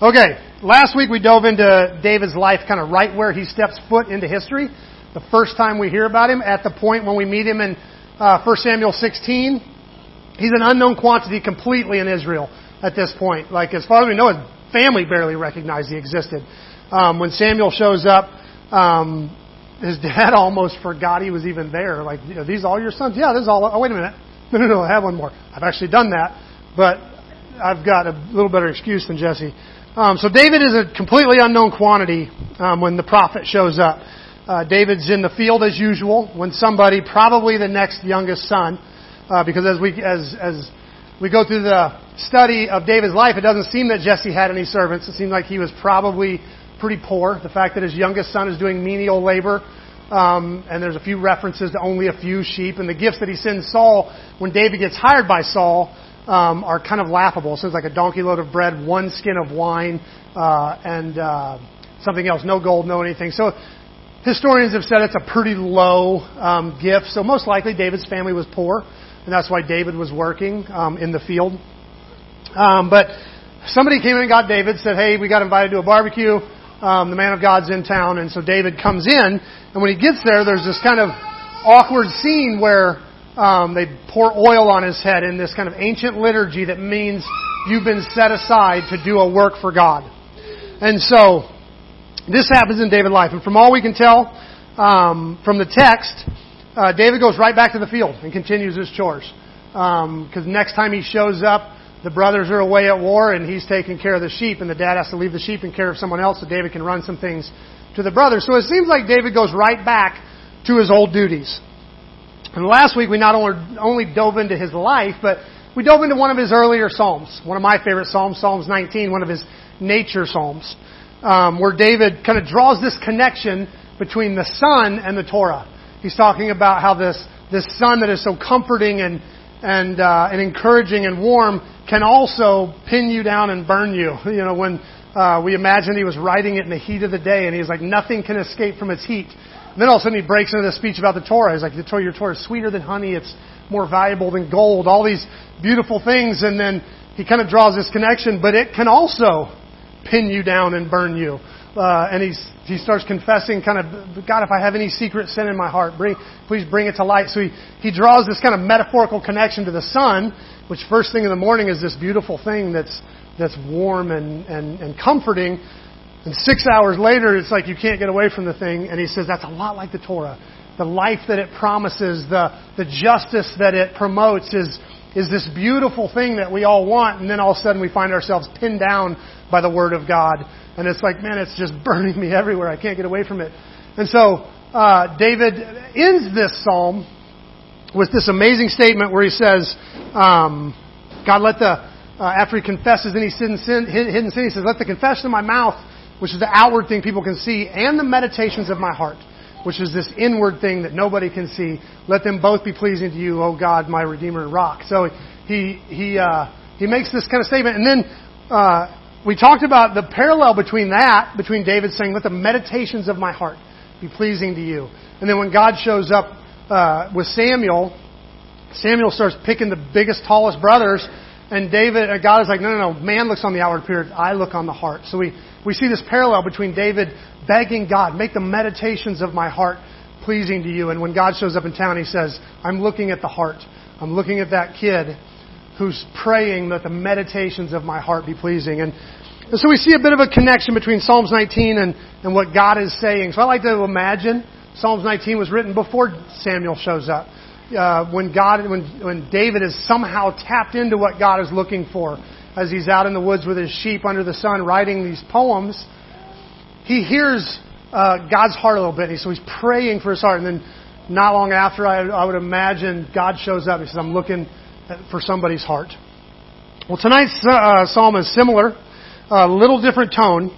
Okay, last week we dove into David's life kind of right where he steps foot into history. The first time we hear about him at the point when we meet him in uh, 1 Samuel 16. He's an unknown quantity completely in Israel at this point. Like, as far as we know, his family barely recognized he existed. Um, when Samuel shows up, um, his dad almost forgot he was even there. Like, are these all your sons? Yeah, this is all. Oh, wait a minute. No, no, no, I have one more. I've actually done that, but I've got a little better excuse than Jesse. Um, so David is a completely unknown quantity um, when the prophet shows up. Uh, David's in the field as usual when somebody, probably the next youngest son, uh, because as we as as we go through the study of David's life, it doesn't seem that Jesse had any servants. It seemed like he was probably pretty poor. The fact that his youngest son is doing menial labor, um, and there's a few references to only a few sheep, and the gifts that he sends Saul when David gets hired by Saul um, are kind of laughable. So it's like a donkey load of bread, one skin of wine, uh, and uh, something else. No gold, no anything. So historians have said it's a pretty low um, gift. So most likely David's family was poor, and that's why David was working um, in the field. Um, but somebody came in and got David, said, "Hey, we got invited to a barbecue." Um, the man of God's in town, and so David comes in, and when he gets there, there's this kind of awkward scene where um, they pour oil on his head in this kind of ancient liturgy that means you've been set aside to do a work for God. And so this happens in David's life, and from all we can tell um, from the text, uh, David goes right back to the field and continues his chores. Because um, next time he shows up, the brothers are away at war and he's taking care of the sheep, and the dad has to leave the sheep in care of someone else so David can run some things to the brothers. So it seems like David goes right back to his old duties. And last week we not only, only dove into his life, but we dove into one of his earlier psalms. One of my favorite psalms, Psalms 19, one of his nature psalms, um, where David kind of draws this connection between the sun and the Torah. He's talking about how this this sun that is so comforting and and uh, and encouraging and warm can also pin you down and burn you. You know, when uh, we imagine he was writing it in the heat of the day, and he's like, nothing can escape from its heat. And then all of a sudden he breaks into the speech about the Torah. He's like, the Torah, your Torah is sweeter than honey. It's more valuable than gold. All these beautiful things, and then he kind of draws this connection, but it can also pin you down and burn you. Uh, and he's, he starts confessing, kind of, God, if I have any secret sin in my heart, bring, please bring it to light. So he, he draws this kind of metaphorical connection to the sun, which first thing in the morning is this beautiful thing that's, that's warm and, and, and comforting. And six hours later, it's like you can't get away from the thing. And he says that's a lot like the Torah. The life that it promises, the, the justice that it promotes is, is this beautiful thing that we all want. And then all of a sudden we find ourselves pinned down by the Word of God. And it's like, man, it's just burning me everywhere. I can't get away from it. And so, uh, David ends this psalm with this amazing statement where he says, um, God, let the, uh, after he confesses any sin, sin, hidden sin, he says, let the confession of my mouth, which is the outward thing people can see, and the meditations of my heart, which is this inward thing that nobody can see, let them both be pleasing to you, O God, my Redeemer and Rock. So he, he, uh, he makes this kind of statement, and then, uh, we talked about the parallel between that, between David saying, let the meditations of my heart be pleasing to you. And then when God shows up uh, with Samuel, Samuel starts picking the biggest, tallest brothers, and David, uh, God is like, no, no, no, man looks on the outward appearance, I look on the heart. So we, we see this parallel between David begging God, make the meditations of my heart pleasing to you. And when God shows up in town, he says, I'm looking at the heart. I'm looking at that kid who's praying that the meditations of my heart be pleasing. And, and so we see a bit of a connection between Psalms 19 and, and what God is saying. So I like to imagine Psalms 19 was written before Samuel shows up. Uh, when God, when, when David is somehow tapped into what God is looking for as he's out in the woods with his sheep under the sun writing these poems, he hears uh, God's heart a little bit. So he's praying for his heart. And then not long after, I, I would imagine God shows up. He says, I'm looking for somebody's heart. Well, tonight's uh, psalm is similar, a little different tone.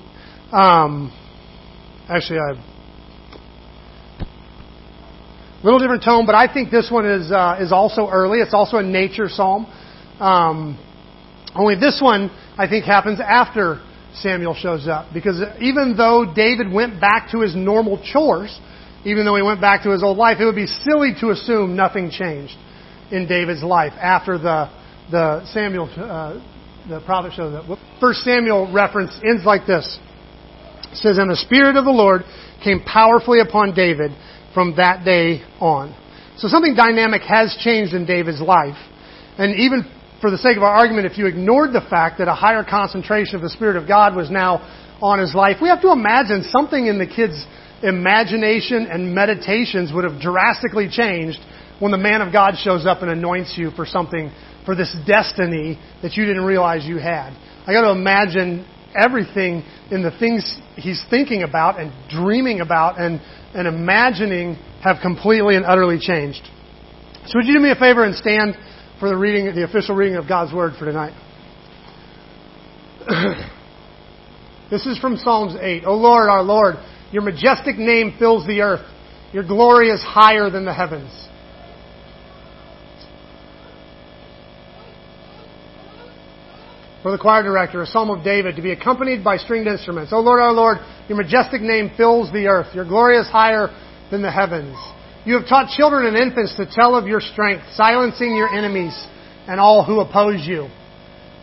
Um, actually, a little different tone, but I think this one is uh, is also early. It's also a nature psalm. Um, only this one, I think, happens after Samuel shows up, because even though David went back to his normal chores, even though he went back to his old life, it would be silly to assume nothing changed in David's life after the, the Samuel uh, the prophet shows up. First Samuel reference ends like this. It says, And the Spirit of the Lord came powerfully upon David from that day on. So something dynamic has changed in David's life. And even for the sake of our argument, if you ignored the fact that a higher concentration of the Spirit of God was now on his life, we have to imagine something in the kid's imagination and meditations would have drastically changed when the man of God shows up and anoints you for something, for this destiny that you didn't realize you had. I got to imagine everything in the things he's thinking about and dreaming about and, and imagining have completely and utterly changed. So would you do me a favor and stand for the reading, the official reading of God's Word for tonight? this is from Psalms 8. O Lord, our Lord, your majestic name fills the earth. Your glory is higher than the heavens. For the choir director, a psalm of David to be accompanied by stringed instruments. O Lord, our Lord, your majestic name fills the earth. Your glory is higher than the heavens. You have taught children and infants to tell of your strength, silencing your enemies and all who oppose you.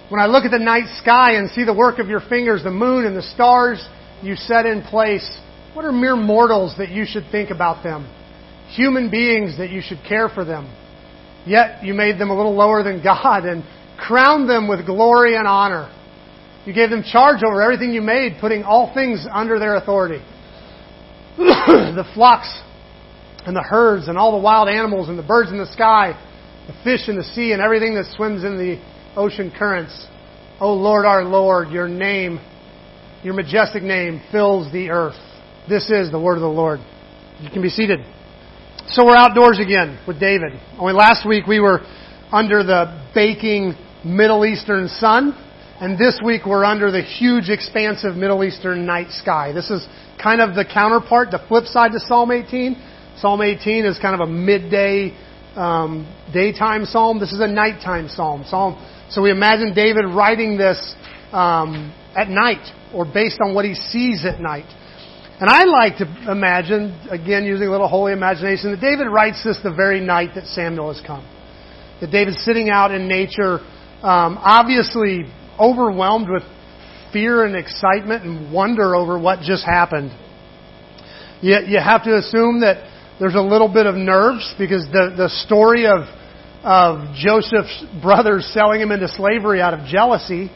When I look at the night sky and see the work of your fingers, the moon and the stars you set in place, what are mere mortals that you should think about them? Human beings that you should care for them. Yet you made them a little lower than God and crowned them with glory and honor. You gave them charge over everything you made, putting all things under their authority. the flocks and the herds and all the wild animals and the birds in the sky, the fish in the sea and everything that swims in the ocean currents. O Lord our Lord, your name, your majestic name fills the earth. This is the word of the Lord. You can be seated. So we're outdoors again with David. Only last week we were under the baking Middle Eastern sun, and this week we're under the huge, expansive Middle Eastern night sky. This is kind of the counterpart, the flip side to Psalm 18. Psalm 18 is kind of a midday, um, daytime psalm. This is a nighttime psalm. Psalm. So we imagine David writing this um, at night, or based on what he sees at night. And I like to imagine, again using a little holy imagination, that David writes this the very night that Samuel has come. That David's sitting out in nature, um, obviously overwhelmed with fear and excitement and wonder over what just happened. You, you have to assume that there's a little bit of nerves because the, the story of, of Joseph's brothers selling him into slavery out of jealousy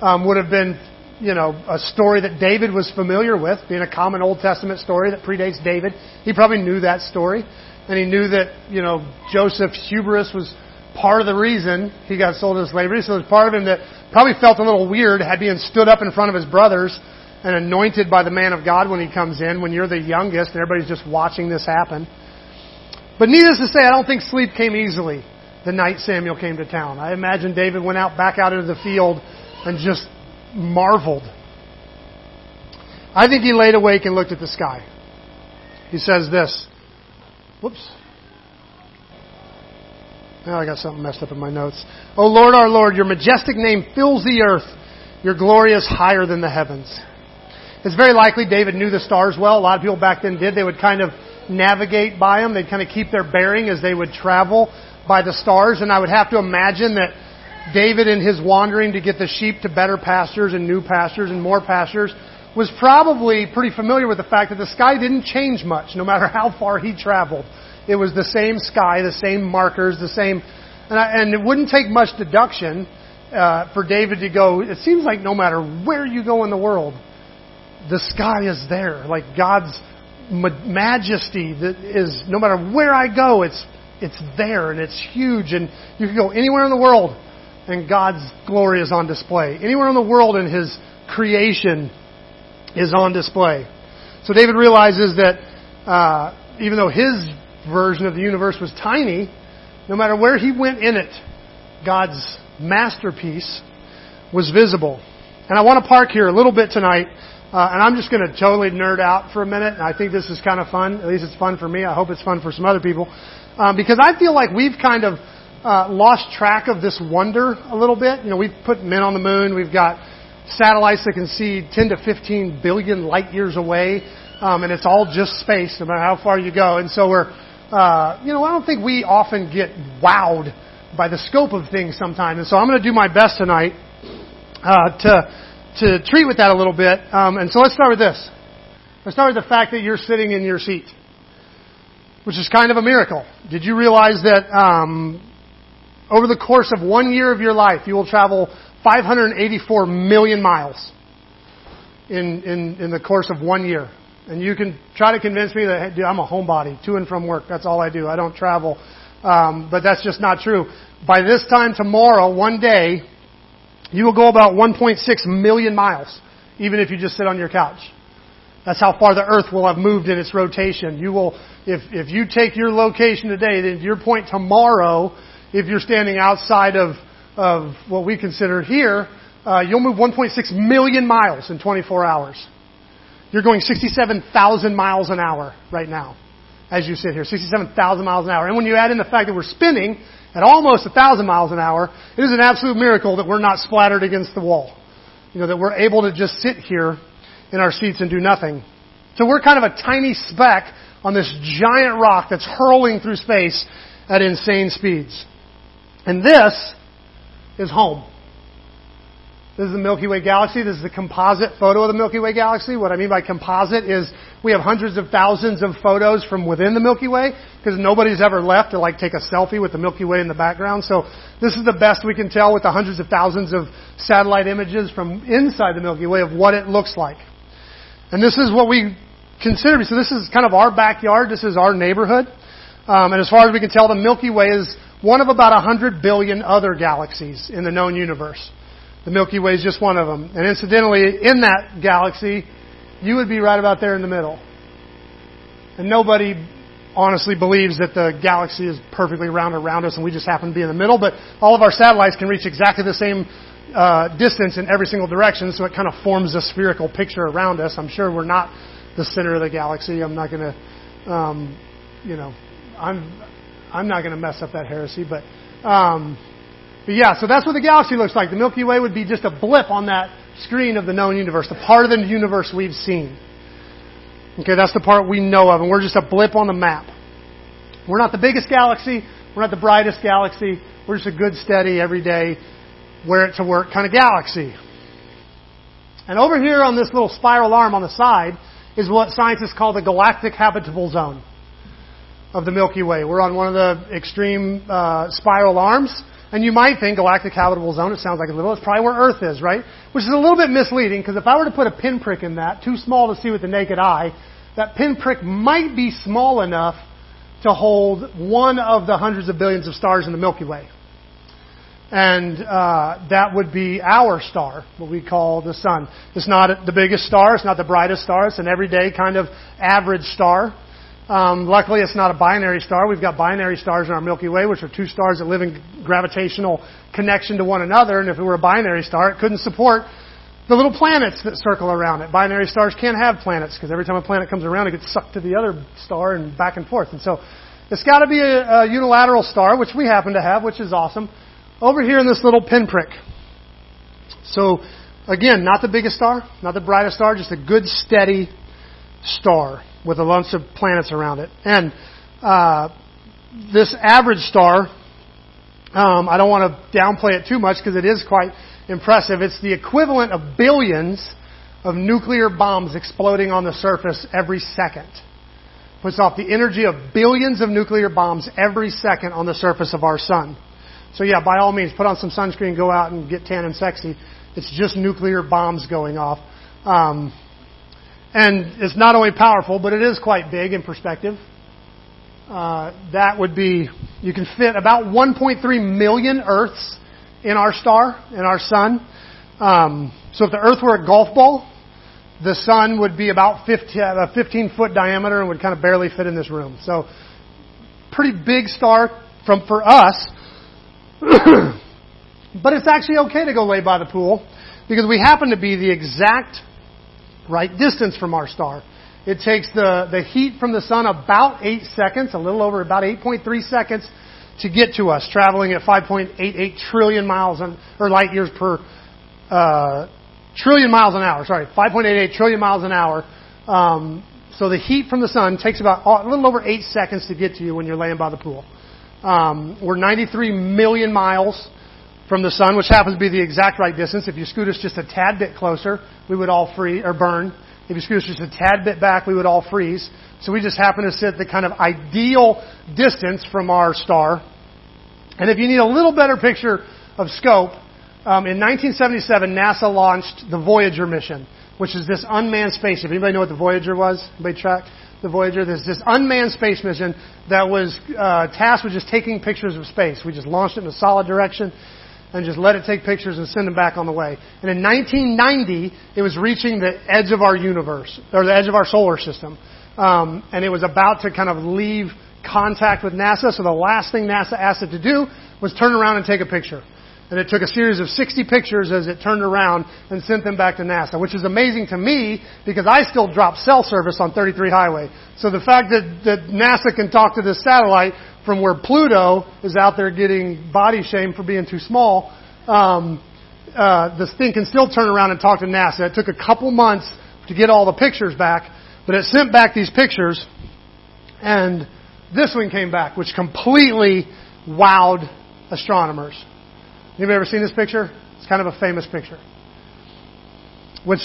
um, would have been you know, a story that David was familiar with, being a common Old Testament story that predates David. He probably knew that story. And he knew that, you know, Joseph's hubris was part of the reason he got sold into slavery. So there's part of him that probably felt a little weird had being stood up in front of his brothers and anointed by the man of God when he comes in, when you're the youngest and everybody's just watching this happen. But needless to say, I don't think sleep came easily the night Samuel came to town. I imagine David went out back out into the field and just marveled. I think he laid awake and looked at the sky. He says this. Whoops. Now I got something messed up in my notes. O Lord, our Lord, your majestic name fills the earth. Your glory is higher than the heavens. It's very likely David knew the stars well. A lot of people back then did. They would kind of navigate by them. They'd kind of keep their bearing as they would travel by the stars. And I would have to imagine that David in his wandering to get the sheep to better pastures and new pastures and more pastures was probably pretty familiar with the fact that the sky didn't change much no matter how far he traveled. It was the same sky, the same markers, the same, and, I, and it wouldn't take much deduction uh, for David to go. It seems like no matter where you go in the world, the sky is there. Like God's majesty that is no matter where I go, it's it's there and it's huge, and you can go anywhere in the world and God's glory is on display. Anywhere in the world and His creation is on display. So David realizes that uh, even though his version of the universe was tiny, no matter where he went in it, God's masterpiece was visible. And I want to park here a little bit tonight, uh, and I'm just going to totally nerd out for a minute. And I think this is kind of fun. At least it's fun for me. I hope it's fun for some other people. Um, because I feel like we've kind of uh, lost track of this wonder a little bit. You know, we've put men on the moon. We've got satellites that can see 10 to 15 billion light years away, um, and it's all just space, no matter how far you go. And so we're, uh, you know, I don't think we often get wowed by the scope of things sometimes. And so I'm going to do my best tonight uh, to to treat with that a little bit. Um, and so let's start with this. Let's start with the fact that you're sitting in your seat, which is kind of a miracle. Did you realize that um, over the course of one year of your life, you will travel 584 million miles in, in, in the course of one year? And you can try to convince me that, hey, dude, I'm a homebody, to and from work. That's all I do. I don't travel. Um, but that's just not true. By this time tomorrow, one day, you will go about 1.6 million miles, even if you just sit on your couch. That's how far the earth will have moved in its rotation. You will, if, if you take your location today, then your point tomorrow, if you're standing outside of, of what we consider here, uh, you'll move 1.6 million miles in 24 hours. You're going 67,000 miles an hour right now as you sit here. 67,000 miles an hour. And when you add in the fact that we're spinning at almost a 1,000 miles an hour, it is an absolute miracle that we're not splattered against the wall. You know, that we're able to just sit here in our seats and do nothing. So we're kind of a tiny speck on this giant rock that's hurling through space at insane speeds. And this is home. This is the Milky Way galaxy. This is a composite photo of the Milky Way galaxy. What I mean by composite is we have hundreds of thousands of photos from within the Milky Way because nobody's ever left to like take a selfie with the Milky Way in the background. So this is the best we can tell with the hundreds of thousands of satellite images from inside the Milky Way of what it looks like. And this is what we consider. So this is kind of our backyard. This is our neighborhood. Um, and as far as we can tell, the Milky Way is one of about 100 billion other galaxies in the known universe. The Milky Way is just one of them. And incidentally, in that galaxy, you would be right about there in the middle. And nobody honestly believes that the galaxy is perfectly round around us and we just happen to be in the middle, but all of our satellites can reach exactly the same uh, distance in every single direction, so it kind of forms a spherical picture around us. I'm sure we're not the center of the galaxy. I'm not going to, um, you know, I'm I'm not going to mess up that heresy, but um, but yeah, so that's what the galaxy looks like. The Milky Way would be just a blip on that screen of the known universe, the part of the universe we've seen. Okay, that's the part we know of, and we're just a blip on the map. We're not the biggest galaxy. We're not the brightest galaxy. We're just a good, steady, everyday, wear it to work kind of galaxy. And over here on this little spiral arm on the side is what scientists call the galactic habitable zone of the Milky Way. We're on one of the extreme uh, spiral arms. And you might think galactic habitable zone, it sounds like a little, it's probably where Earth is, right? Which is a little bit misleading because if I were to put a pinprick in that, too small to see with the naked eye, that pinprick might be small enough to hold one of the hundreds of billions of stars in the Milky Way. And uh, that would be our star, what we call the sun. It's not the biggest star, it's not the brightest star, it's an everyday kind of average star. Um, luckily, it's not a binary star. We've got binary stars in our Milky Way, which are two stars that live in gravitational connection to one another. And if it were a binary star, it couldn't support the little planets that circle around it. Binary stars can't have planets because every time a planet comes around, it gets sucked to the other star and back and forth. And so it's got to be a, a unilateral star, which we happen to have, which is awesome. Over here in this little pinprick. So again, not the biggest star, not the brightest star, just a good steady star with a bunch of planets around it. And uh, this average star, um, I don't want to downplay it too much because it is quite impressive. It's the equivalent of billions of nuclear bombs exploding on the surface every second. Puts off the energy of billions of nuclear bombs every second on the surface of our sun. So yeah, by all means, put on some sunscreen, go out and get tan and sexy. It's just nuclear bombs going off. Um, and it's not only powerful, but it is quite big in perspective. Uh, that would be, you can fit about 1.3 million Earths in our star, in our sun. Um, so if the Earth were a golf ball, the sun would be about 15, a 15 foot diameter and would kind of barely fit in this room. So, pretty big star from for us. but it's actually okay to go lay by the pool because we happen to be the exact right distance from our star. It takes the, the heat from the sun about 8 seconds, a little over about 8.3 seconds to get to us, traveling at 5.88 trillion miles on, or light years per uh, trillion miles an hour. Sorry, 5.88 trillion miles an hour. Um, so the heat from the sun takes about a little over 8 seconds to get to you when you're laying by the pool. Um, we're 93 million miles from the sun, which happens to be the exact right distance. If you scoot us just a tad bit closer, we would all freeze or burn. If you scoot us just a tad bit back, we would all freeze. So we just happen to sit the kind of ideal distance from our star. And if you need a little better picture of scope, um, in 1977, NASA launched the Voyager mission, which is this unmanned spaceship. Anybody know what the Voyager was? Anybody track the Voyager? There's this unmanned space mission that was uh, tasked with just taking pictures of space. We just launched it in a solid direction and just let it take pictures and send them back on the way. And in 1990, it was reaching the edge of our universe, or the edge of our solar system. Um, and it was about to kind of leave contact with NASA, so the last thing NASA asked it to do was turn around and take a picture. And it took a series of 60 pictures as it turned around and sent them back to NASA, which is amazing to me because I still drop cell service on 33 Highway. So the fact that, that NASA can talk to this satellite from where Pluto is out there getting body shamed for being too small, um, uh, this thing can still turn around and talk to NASA. It took a couple months to get all the pictures back, but it sent back these pictures, and this one came back, which completely wowed astronomers. Anybody ever seen this picture? It's kind of a famous picture. Which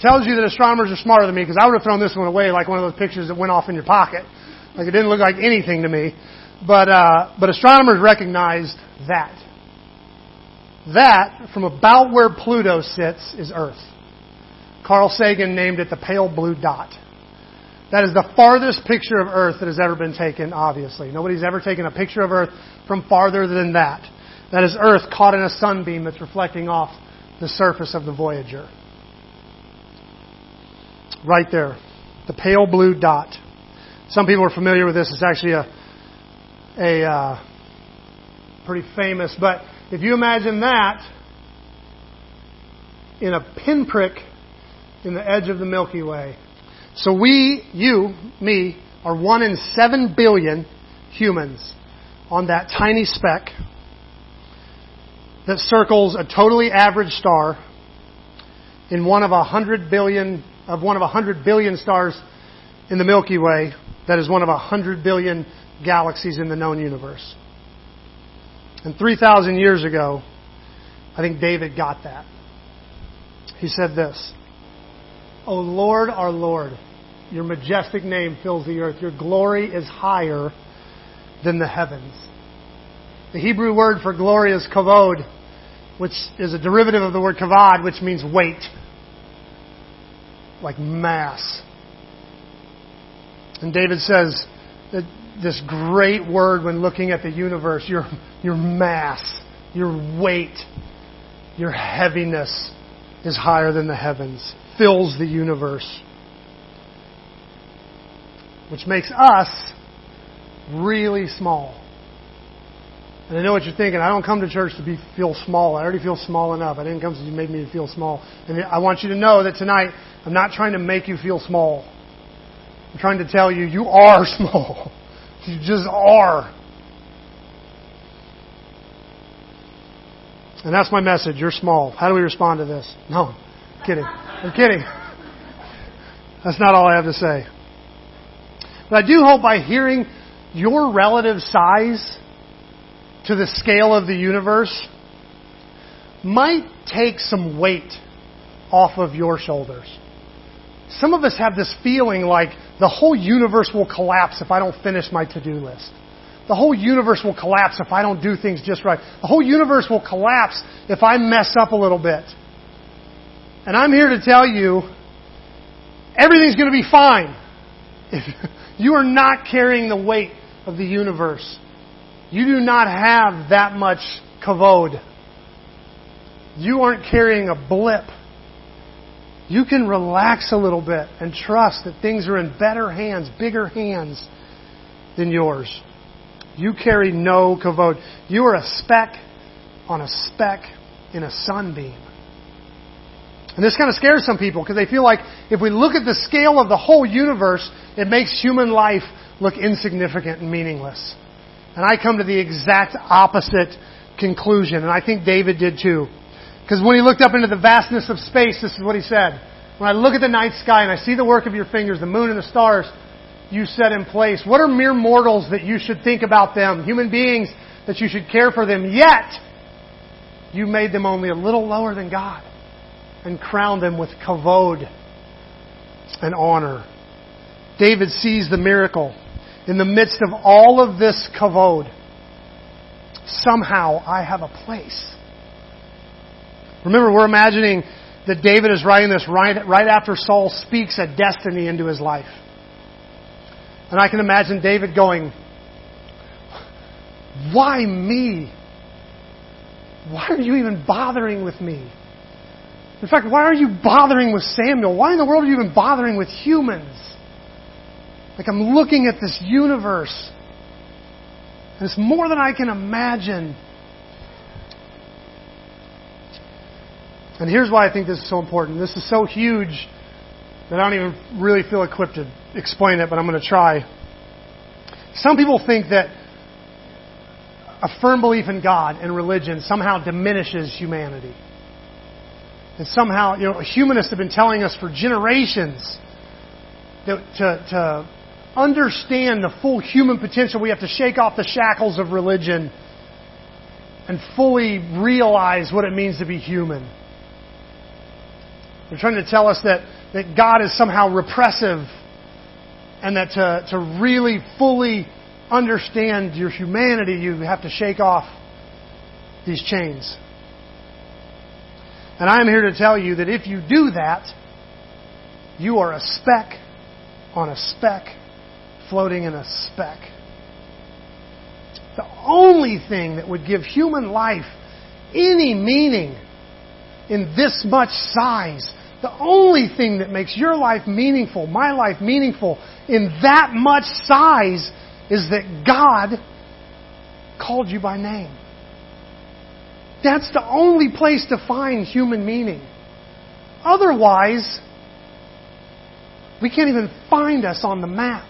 tells you that astronomers are smarter than me because I would have thrown this one away like one of those pictures that went off in your pocket. Like it didn't look like anything to me. But, uh, but astronomers recognized that. That, from about where Pluto sits, is Earth. Carl Sagan named it the pale blue dot. That is the farthest picture of Earth that has ever been taken, obviously. Nobody's ever taken a picture of Earth from farther than that. That is Earth caught in a sunbeam that's reflecting off the surface of the Voyager. Right there. The pale blue dot. Some people are familiar with this. It's actually a, a uh, pretty famous, but if you imagine that in a pinprick in the edge of the Milky Way. So we, you, me, are one in seven billion humans on that tiny speck that circles a totally average star in one of a hundred billion of one of a hundred billion stars in the Milky Way that is one of a hundred billion galaxies in the known universe. And 3,000 years ago, I think David got that. He said this O Lord, our Lord, your majestic name fills the earth. Your glory is higher than the heavens. The Hebrew word for glory is kavod, which is a derivative of the word kavod, which means weight, like mass. And David says that this great word when looking at the universe, your, your mass, your weight, your heaviness is higher than the heavens, fills the universe. Which makes us really small. And I know what you're thinking. I don't come to church to be feel small. I already feel small enough. I didn't come to make me feel small. And I want you to know that tonight I'm not trying to make you feel small. I'm trying to tell you you are small. You just are. And that's my message. You're small. How do we respond to this? No. I'm kidding. I'm kidding. That's not all I have to say. But I do hope by hearing your relative size to the scale of the universe might take some weight off of your shoulders. Some of us have this feeling like the whole universe will collapse if I don't finish my to-do list. The whole universe will collapse if I don't do things just right. The whole universe will collapse if I mess up a little bit. And I'm here to tell you, everything's going to be fine. If you are not carrying the weight of the universe. You do not have that much kavod. You aren't carrying a blip. You can relax a little bit and trust that things are in better hands, bigger hands than yours. You carry no kavod. You are a speck on a speck in a sunbeam. And this kind of scares some people because they feel like if we look at the scale of the whole universe, it makes human life look insignificant and meaningless. And I come to the exact opposite conclusion, and I think David did too. Because when he looked up into the vastness of space, this is what he said. When I look at the night sky and I see the work of your fingers, the moon and the stars you set in place, what are mere mortals that you should think about them? Human beings that you should care for them. Yet, you made them only a little lower than God and crowned them with kavod and honor. David sees the miracle. In the midst of all of this kavod, somehow I have a place. Remember, we're imagining that David is writing this right, right after Saul speaks a destiny into his life. And I can imagine David going, Why me? Why are you even bothering with me? In fact, why are you bothering with Samuel? Why in the world are you even bothering with humans? Like I'm looking at this universe. And it's more than I can imagine. And here's why I think this is so important. This is so huge that I don't even really feel equipped to explain it, but I'm going to try. Some people think that a firm belief in God and religion somehow diminishes humanity. And somehow, you know, humanists have been telling us for generations that to, to understand the full human potential, we have to shake off the shackles of religion and fully realize what it means to be human. They're trying to tell us that, that God is somehow repressive and that to, to really fully understand your humanity, you have to shake off these chains. And I am here to tell you that if you do that, you are a speck on a speck floating in a speck. The only thing that would give human life any meaning in this much size, the only thing that makes your life meaningful, my life meaningful, in that much size is that God called you by name. That's the only place to find human meaning. Otherwise, we can't even find us on the map.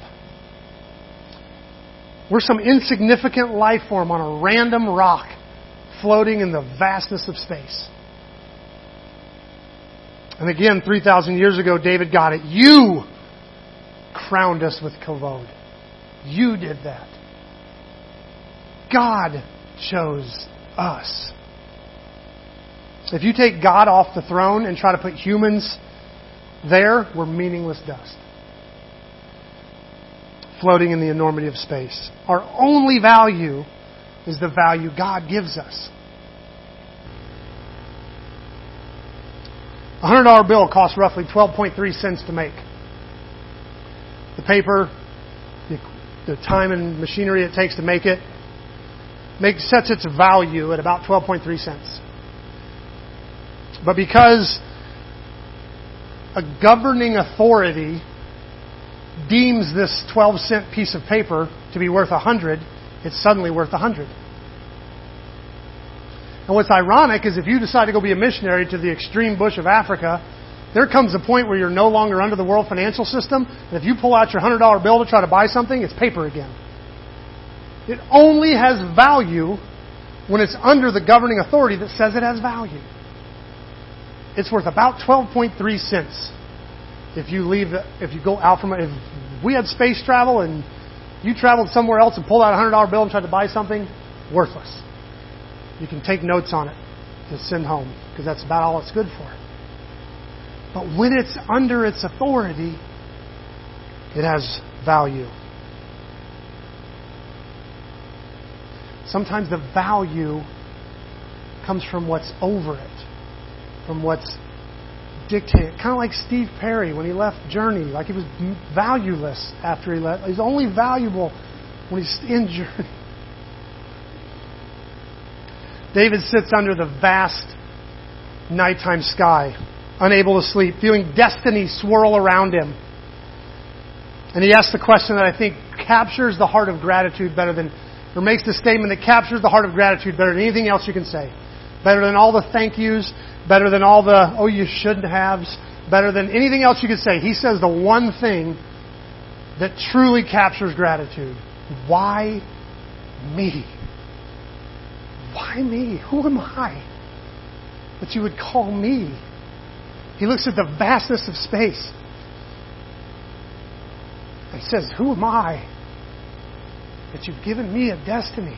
We're some insignificant life form on a random rock floating in the vastness of space. And again, 3,000 years ago, David got it. You crowned us with kavod. You did that. God chose us. If you take God off the throne and try to put humans there, we're meaningless dust. Floating in the enormity of space. Our only value is the value God gives us. A $100 bill costs roughly 12.3 cents to make. The paper, the, the time and machinery it takes to make it, makes, sets its value at about 12.3 cents. But because a governing authority deems this 12 cent piece of paper to be worth 100, it's suddenly worth 100. And what's ironic is if you decide to go be a missionary to the extreme bush of Africa, there comes a point where you're no longer under the world financial system, and if you pull out your $100 bill to try to buy something, it's paper again. It only has value when it's under the governing authority that says it has value it's worth about 12.3 cents if you leave, if you go out from, if we had space travel and you traveled somewhere else and pulled out a $100 bill and tried to buy something, worthless. You can take notes on it to send home because that's about all it's good for. But when it's under its authority, it has value. Sometimes the value comes from what's over it from what's dictated. Kind of like Steve Perry when he left Journey, like he was valueless after he left. He's only valuable when he's in Journey. David sits under the vast nighttime sky, unable to sleep, feeling destiny swirl around him. And he asks the question that I think captures the heart of gratitude better than, or makes the statement that captures the heart of gratitude better than anything else you can say. Better than all the thank yous, better than all the, oh, you shouldn't haves, better than anything else you could say. He says the one thing that truly captures gratitude. Why me? Why me? Who am I that you would call me? He looks at the vastness of space and says, Who am I that you've given me a destiny?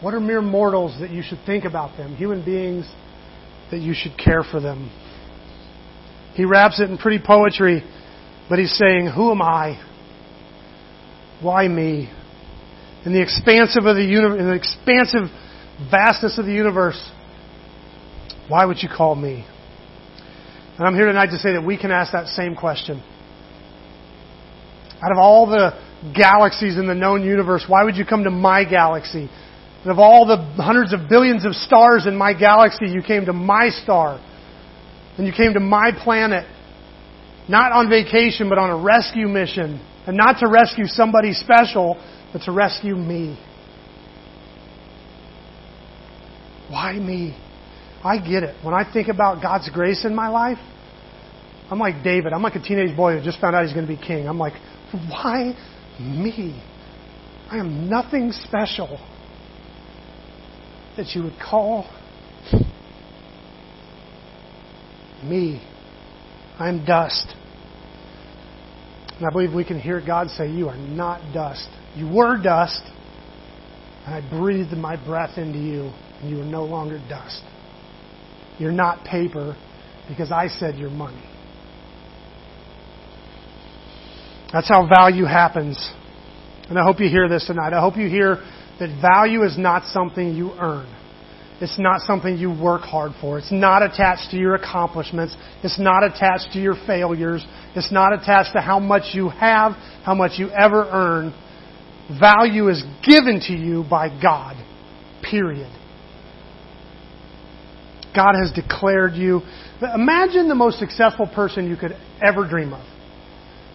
What are mere mortals that you should think about them? Human beings that you should care for them. He wraps it in pretty poetry, but he's saying, Who am I? Why me? In the expansive of the universe, in the expansive vastness of the universe, why would you call me? And I'm here tonight to say that we can ask that same question. Out of all the galaxies in the known universe, why would you come to my galaxy? And of all the hundreds of billions of stars in my galaxy, you came to my star. And you came to my planet, not on vacation, but on a rescue mission. And not to rescue somebody special, but to rescue me. Why me? I get it. When I think about God's grace in my life, I'm like David. I'm like a teenage boy who just found out he's going to be king. I'm like, why me? I am nothing special that you would call me. I'm dust. And I believe we can hear God say, You are not dust. You were dust, and I breathed my breath into you, and you are no longer dust. You're not paper because I said you're money. That's how value happens. And I hope you hear this tonight. I hope you hear that value is not something you earn. It's not something you work hard for. It's not attached to your accomplishments. It's not attached to your failures. It's not attached to how much you have, how much you ever earn. Value is given to you by God. Period. God has declared you. Imagine the most successful person you could ever dream of.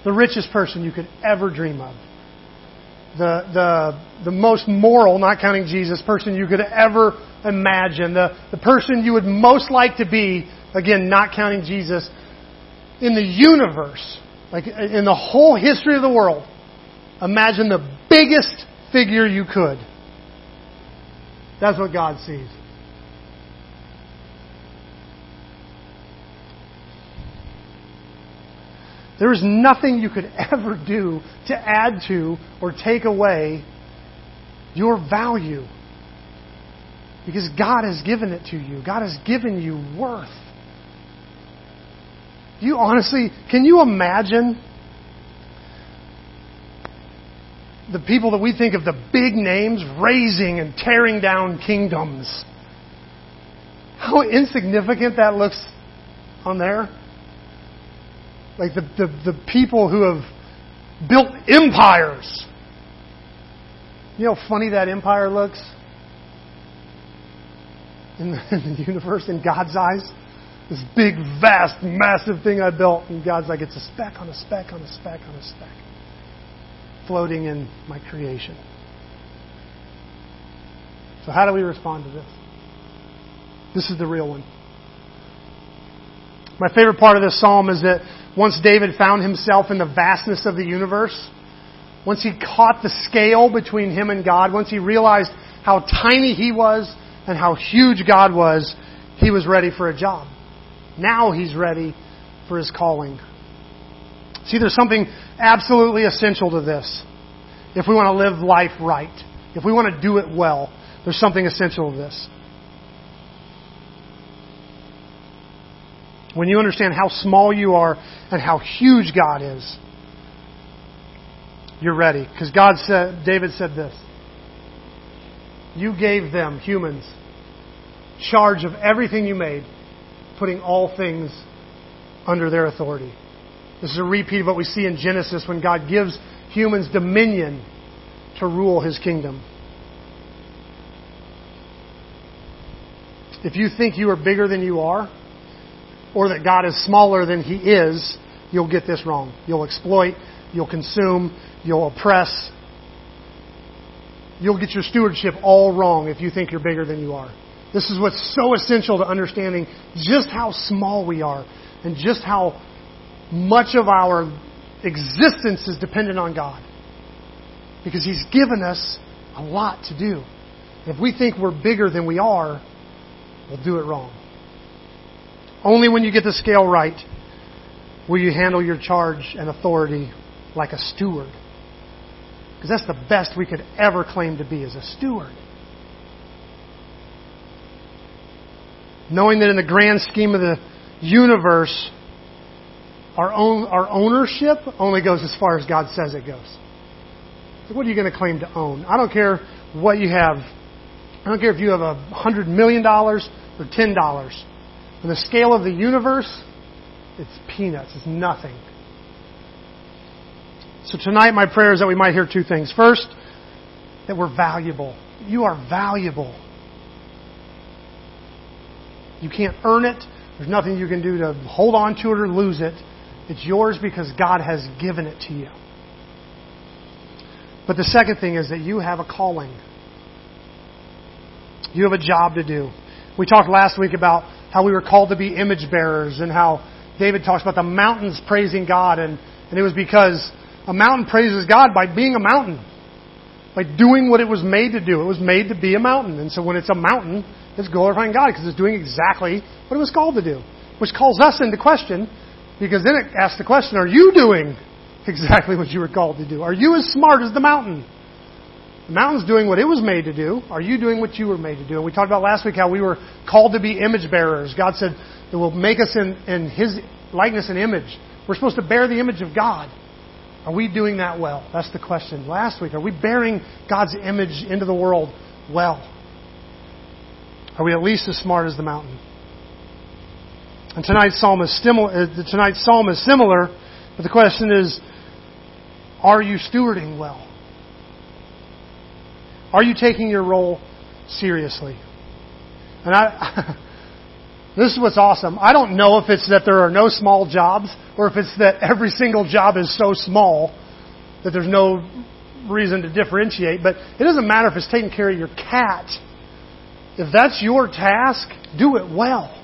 The richest person you could ever dream of the, the, the most moral, not counting Jesus, person you could ever imagine, the, the person you would most like to be, again, not counting Jesus, in the universe, like in the whole history of the world, imagine the biggest figure you could. That's what God sees. There is nothing you could ever do to add to or take away your value. Because God has given it to you. God has given you worth. You honestly, can you imagine the people that we think of the big names raising and tearing down kingdoms? How insignificant that looks on there? like the, the, the people who have built empires. You know how funny that empire looks? In the, in the universe, in God's eyes? This big, vast, massive thing I built, and God's like, it's a speck on a speck on a speck on a speck, floating in my creation. So, how do we respond to this? This is the real one. My favorite part of this psalm is that once David found himself in the vastness of the universe, once he caught the scale between him and God, once he realized how tiny he was and how huge God was, he was ready for a job. Now he's ready for his calling. See, there's something absolutely essential to this. If we want to live life right, if we want to do it well, there's something essential to this. When you understand how small you are and how huge God is, you're ready. Because God said, David said this. You gave them, humans, charge of everything you made, putting all things under their authority. This is a repeat of what we see in Genesis when God gives humans dominion to rule his kingdom. If you think you are bigger than you are, or that God is smaller than He is, you'll get this wrong. You'll exploit, you'll consume, you'll oppress. You'll get your stewardship all wrong if you think you're bigger than you are. This is what's so essential to understanding just how small we are and just how much of our existence is dependent on God because He's given us a lot to do. If we think we're bigger than we are, we'll do it wrong. Only when you get the scale right will you handle your charge and authority like a steward. Because that's the best we could ever claim to be as a steward. Knowing that in the grand scheme of the universe, our own our ownership only goes as far as God says it goes. What are you going to claim to own? I don't care what you have. I don't care if you have a hundred million dollars or ten dollars. On the scale of the universe, it's peanuts. It's nothing. So tonight, my prayer is that we might hear two things. First, that we're valuable. You are valuable. You can't earn it. There's nothing you can do to hold on to it or lose it. It's yours because God has given it to you. But the second thing is that you have a calling. You have a job to do. We talked last week about how we were called to be image bearers and how David talks about the mountains praising God and, and it was because a mountain praises God by being a mountain. By doing what it was made to do. It was made to be a mountain. And so when it's a mountain, it's glorifying God because it's doing exactly what it was called to do. Which calls us into question because then it asks the question, are you doing exactly what you were called to do? Are you as smart as the mountain? The mountain's doing what it was made to do. Are you doing what you were made to do? And we talked about last week how we were called to be image bearers. God said it will make us in, in His likeness and image. We're supposed to bear the image of God. Are we doing that well? That's the question. Last week, are we bearing God's image into the world well? Are we at least as smart as the mountain? And tonight's psalm is similar. Uh, tonight's psalm is similar, but the question is, are you stewarding well? Are you taking your role seriously? And I, this is what's awesome. I don't know if it's that there are no small jobs or if it's that every single job is so small that there's no reason to differentiate, but it doesn't matter if it's taking care of your cat. If that's your task, do it well.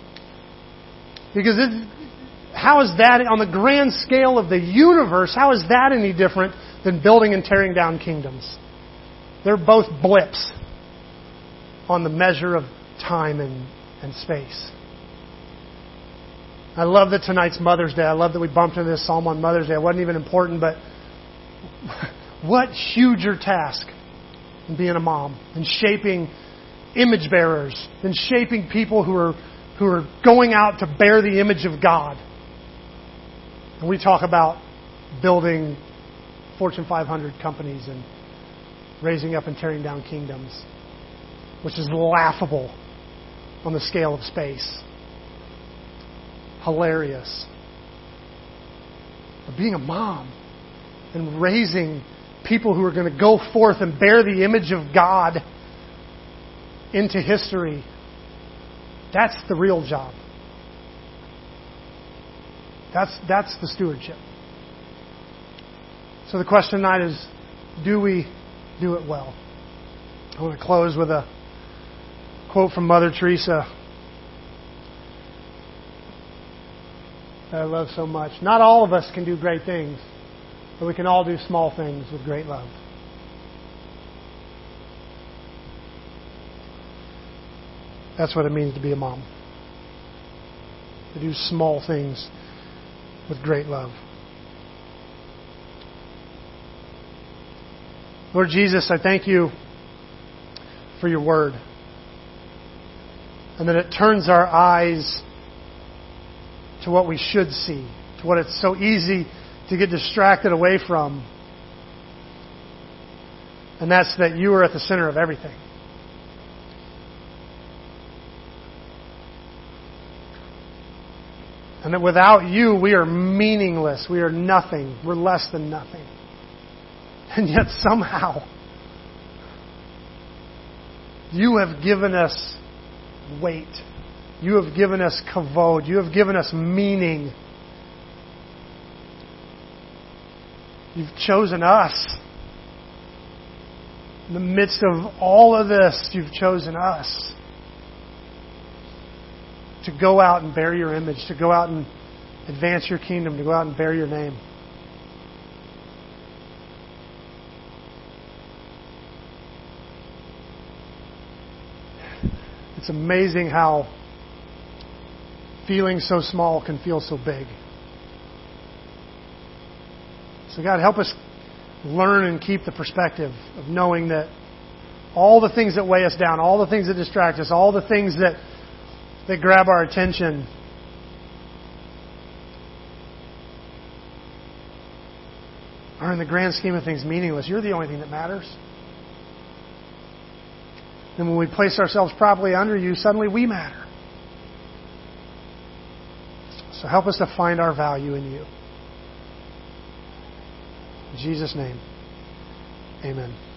Because it, how is that, on the grand scale of the universe, how is that any different than building and tearing down kingdoms? They're both blips on the measure of time and, and space. I love that tonight's Mother's Day. I love that we bumped into this psalm on Mother's Day. It wasn't even important, but what huger task than being a mom and shaping image bearers and shaping people who are who are going out to bear the image of God. And we talk about building Fortune 500 companies and raising up and tearing down kingdoms, which is laughable on the scale of space. Hilarious. But being a mom and raising people who are going to go forth and bear the image of God into history that's the real job. That's, that's the stewardship. So the question tonight is do we do it well? I want to close with a quote from Mother Teresa that I love so much. Not all of us can do great things, but we can all do small things with great love. That's what it means to be a mom. To do small things with great love. Lord Jesus, I thank you for your word. And that it turns our eyes to what we should see, to what it's so easy to get distracted away from. And that's that you are at the center of everything. And that without you, we are meaningless. We are nothing. We're less than nothing. And yet somehow, you have given us weight. You have given us kavod. You have given us meaning. You've chosen us. In the midst of all of this, you've chosen us to go out and bear your image, to go out and advance your kingdom, to go out and bear your name. It's amazing how feeling so small can feel so big. So, God, help us learn and keep the perspective of knowing that all the things that weigh us down, all the things that distract us, all the things that that grab our attention. Are in the grand scheme of things meaningless. You're the only thing that matters. And when we place ourselves properly under you, suddenly we matter. So help us to find our value in you. In Jesus' name, amen.